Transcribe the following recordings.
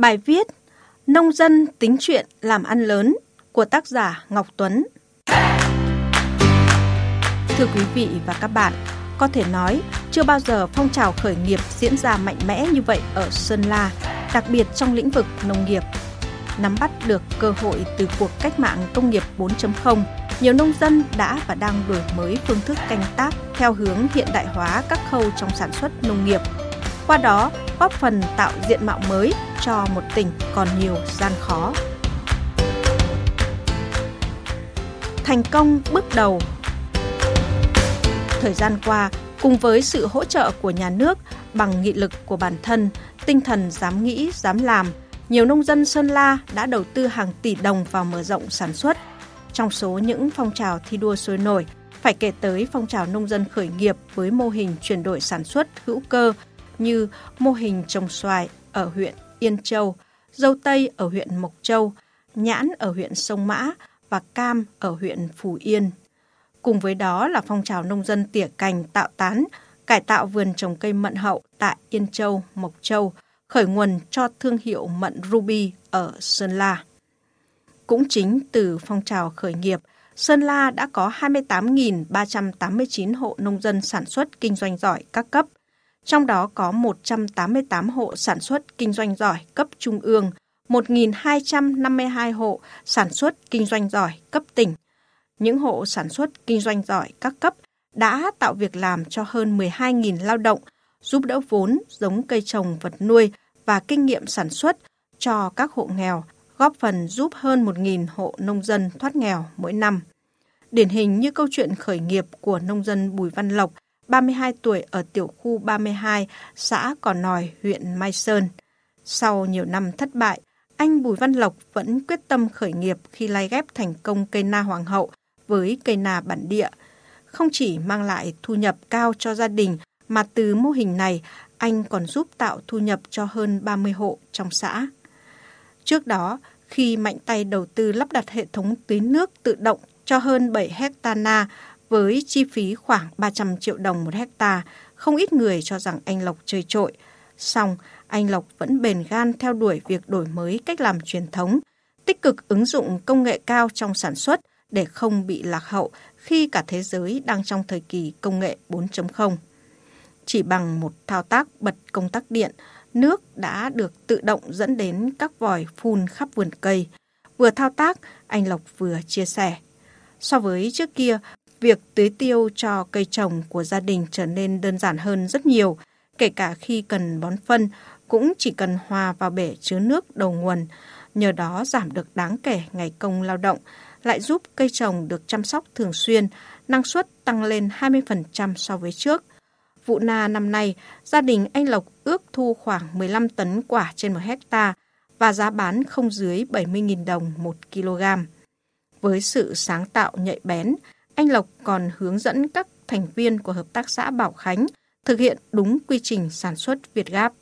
Bài viết Nông dân tính chuyện làm ăn lớn của tác giả Ngọc Tuấn Thưa quý vị và các bạn, có thể nói chưa bao giờ phong trào khởi nghiệp diễn ra mạnh mẽ như vậy ở Sơn La, đặc biệt trong lĩnh vực nông nghiệp. Nắm bắt được cơ hội từ cuộc cách mạng công nghiệp 4.0, nhiều nông dân đã và đang đổi mới phương thức canh tác theo hướng hiện đại hóa các khâu trong sản xuất nông nghiệp. Qua đó, góp phần tạo diện mạo mới cho một tỉnh còn nhiều gian khó. Thành công bước đầu Thời gian qua, cùng với sự hỗ trợ của nhà nước bằng nghị lực của bản thân, tinh thần dám nghĩ, dám làm, nhiều nông dân Sơn La đã đầu tư hàng tỷ đồng vào mở rộng sản xuất. Trong số những phong trào thi đua sôi nổi, phải kể tới phong trào nông dân khởi nghiệp với mô hình chuyển đổi sản xuất hữu cơ như mô hình trồng xoài ở huyện Yên Châu, dâu tây ở huyện Mộc Châu, nhãn ở huyện Sông Mã và cam ở huyện Phù Yên. Cùng với đó là phong trào nông dân tỉa cành tạo tán, cải tạo vườn trồng cây mận hậu tại Yên Châu, Mộc Châu, khởi nguồn cho thương hiệu mận Ruby ở Sơn La. Cũng chính từ phong trào khởi nghiệp, Sơn La đã có 28.389 hộ nông dân sản xuất kinh doanh giỏi các cấp, trong đó có 188 hộ sản xuất kinh doanh giỏi cấp trung ương, 1.252 hộ sản xuất kinh doanh giỏi cấp tỉnh. Những hộ sản xuất kinh doanh giỏi các cấp đã tạo việc làm cho hơn 12.000 lao động, giúp đỡ vốn, giống cây trồng vật nuôi và kinh nghiệm sản xuất cho các hộ nghèo, góp phần giúp hơn 1.000 hộ nông dân thoát nghèo mỗi năm. Điển hình như câu chuyện khởi nghiệp của nông dân Bùi Văn Lộc, 32 tuổi ở tiểu khu 32, xã Cỏ Nòi, huyện Mai Sơn. Sau nhiều năm thất bại, anh Bùi Văn Lộc vẫn quyết tâm khởi nghiệp khi lai ghép thành công cây na hoàng hậu với cây na bản địa. Không chỉ mang lại thu nhập cao cho gia đình, mà từ mô hình này, anh còn giúp tạo thu nhập cho hơn 30 hộ trong xã. Trước đó, khi mạnh tay đầu tư lắp đặt hệ thống tưới nước tự động cho hơn 7 hecta na với chi phí khoảng 300 triệu đồng một hecta, không ít người cho rằng anh Lộc chơi trội. Xong, anh Lộc vẫn bền gan theo đuổi việc đổi mới cách làm truyền thống, tích cực ứng dụng công nghệ cao trong sản xuất để không bị lạc hậu khi cả thế giới đang trong thời kỳ công nghệ 4.0. Chỉ bằng một thao tác bật công tắc điện, nước đã được tự động dẫn đến các vòi phun khắp vườn cây. Vừa thao tác, anh Lộc vừa chia sẻ. So với trước kia, việc tưới tiêu cho cây trồng của gia đình trở nên đơn giản hơn rất nhiều, kể cả khi cần bón phân cũng chỉ cần hòa vào bể chứa nước đầu nguồn, nhờ đó giảm được đáng kể ngày công lao động, lại giúp cây trồng được chăm sóc thường xuyên, năng suất tăng lên 20% so với trước. Vụ na năm nay, gia đình anh Lộc ước thu khoảng 15 tấn quả trên một hecta và giá bán không dưới 70.000 đồng một kg. Với sự sáng tạo nhạy bén, anh Lộc còn hướng dẫn các thành viên của Hợp tác xã Bảo Khánh thực hiện đúng quy trình sản xuất Việt Gáp.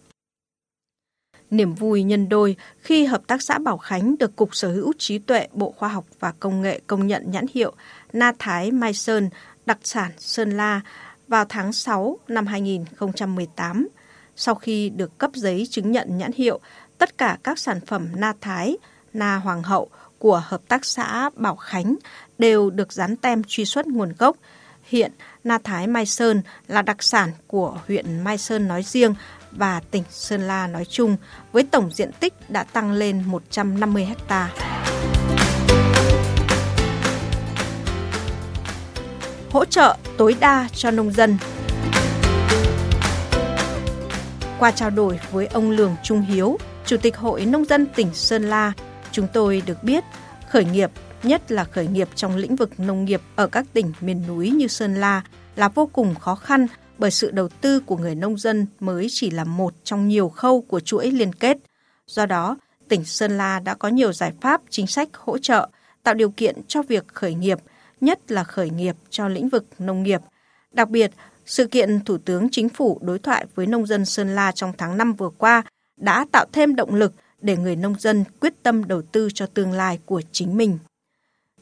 Niềm vui nhân đôi khi Hợp tác xã Bảo Khánh được Cục Sở hữu trí tuệ Bộ Khoa học và Công nghệ công nhận nhãn hiệu Na Thái Mai Sơn, đặc sản Sơn La vào tháng 6 năm 2018. Sau khi được cấp giấy chứng nhận nhãn hiệu, tất cả các sản phẩm Na Thái, Na Hoàng hậu của Hợp tác xã Bảo Khánh đều được dán tem truy xuất nguồn gốc. Hiện, Na Thái Mai Sơn là đặc sản của huyện Mai Sơn nói riêng và tỉnh Sơn La nói chung, với tổng diện tích đã tăng lên 150 ha. Hỗ trợ tối đa cho nông dân Qua trao đổi với ông Lường Trung Hiếu, Chủ tịch Hội Nông dân tỉnh Sơn La, chúng tôi được biết khởi nghiệp, nhất là khởi nghiệp trong lĩnh vực nông nghiệp ở các tỉnh miền núi như Sơn La là vô cùng khó khăn bởi sự đầu tư của người nông dân mới chỉ là một trong nhiều khâu của chuỗi liên kết. Do đó, tỉnh Sơn La đã có nhiều giải pháp chính sách hỗ trợ, tạo điều kiện cho việc khởi nghiệp, nhất là khởi nghiệp cho lĩnh vực nông nghiệp. Đặc biệt, sự kiện Thủ tướng Chính phủ đối thoại với nông dân Sơn La trong tháng 5 vừa qua đã tạo thêm động lực để người nông dân quyết tâm đầu tư cho tương lai của chính mình.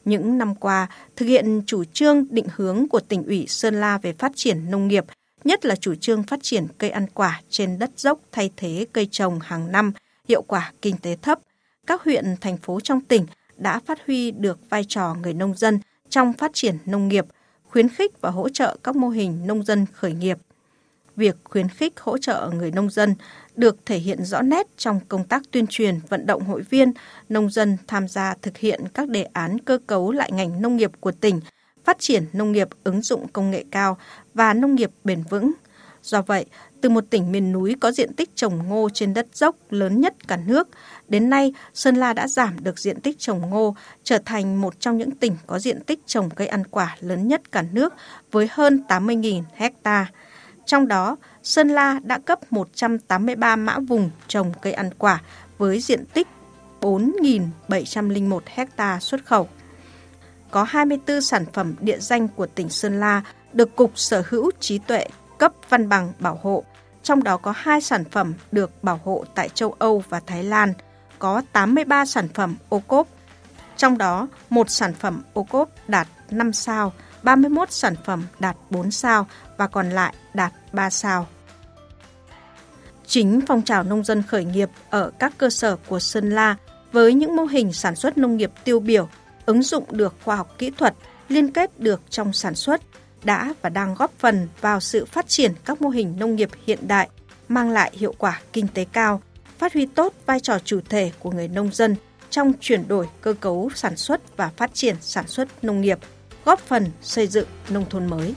Những năm qua, thực hiện chủ trương định hướng của tỉnh ủy Sơn La về phát triển nông nghiệp nhất là chủ trương phát triển cây ăn quả trên đất dốc thay thế cây trồng hàng năm hiệu quả kinh tế thấp, các huyện, thành phố trong tỉnh đã phát huy được vai trò người nông dân trong phát triển nông nghiệp, khuyến khích và hỗ trợ các mô hình nông dân khởi nghiệp. Việc khuyến khích hỗ trợ người nông dân được thể hiện rõ nét trong công tác tuyên truyền vận động hội viên, nông dân tham gia thực hiện các đề án cơ cấu lại ngành nông nghiệp của tỉnh, phát triển nông nghiệp ứng dụng công nghệ cao và nông nghiệp bền vững. Do vậy, từ một tỉnh miền núi có diện tích trồng ngô trên đất dốc lớn nhất cả nước, đến nay Sơn La đã giảm được diện tích trồng ngô, trở thành một trong những tỉnh có diện tích trồng cây ăn quả lớn nhất cả nước với hơn 80.000 hecta. Trong đó, Sơn La đã cấp 183 mã vùng trồng cây ăn quả với diện tích 4.701 hecta xuất khẩu. Có 24 sản phẩm địa danh của tỉnh Sơn La được Cục Sở hữu trí tuệ cấp văn bằng bảo hộ, trong đó có 2 sản phẩm được bảo hộ tại châu Âu và Thái Lan, có 83 sản phẩm ô cốp, trong đó một sản phẩm ô cốp đạt 5 sao, 31 sản phẩm đạt 4 sao và còn lại đạt 3 sao. Chính phong trào nông dân khởi nghiệp ở các cơ sở của Sơn La với những mô hình sản xuất nông nghiệp tiêu biểu, ứng dụng được khoa học kỹ thuật, liên kết được trong sản xuất, đã và đang góp phần vào sự phát triển các mô hình nông nghiệp hiện đại, mang lại hiệu quả kinh tế cao, phát huy tốt vai trò chủ thể của người nông dân trong chuyển đổi cơ cấu sản xuất và phát triển sản xuất nông nghiệp, góp phần xây dựng nông thôn mới.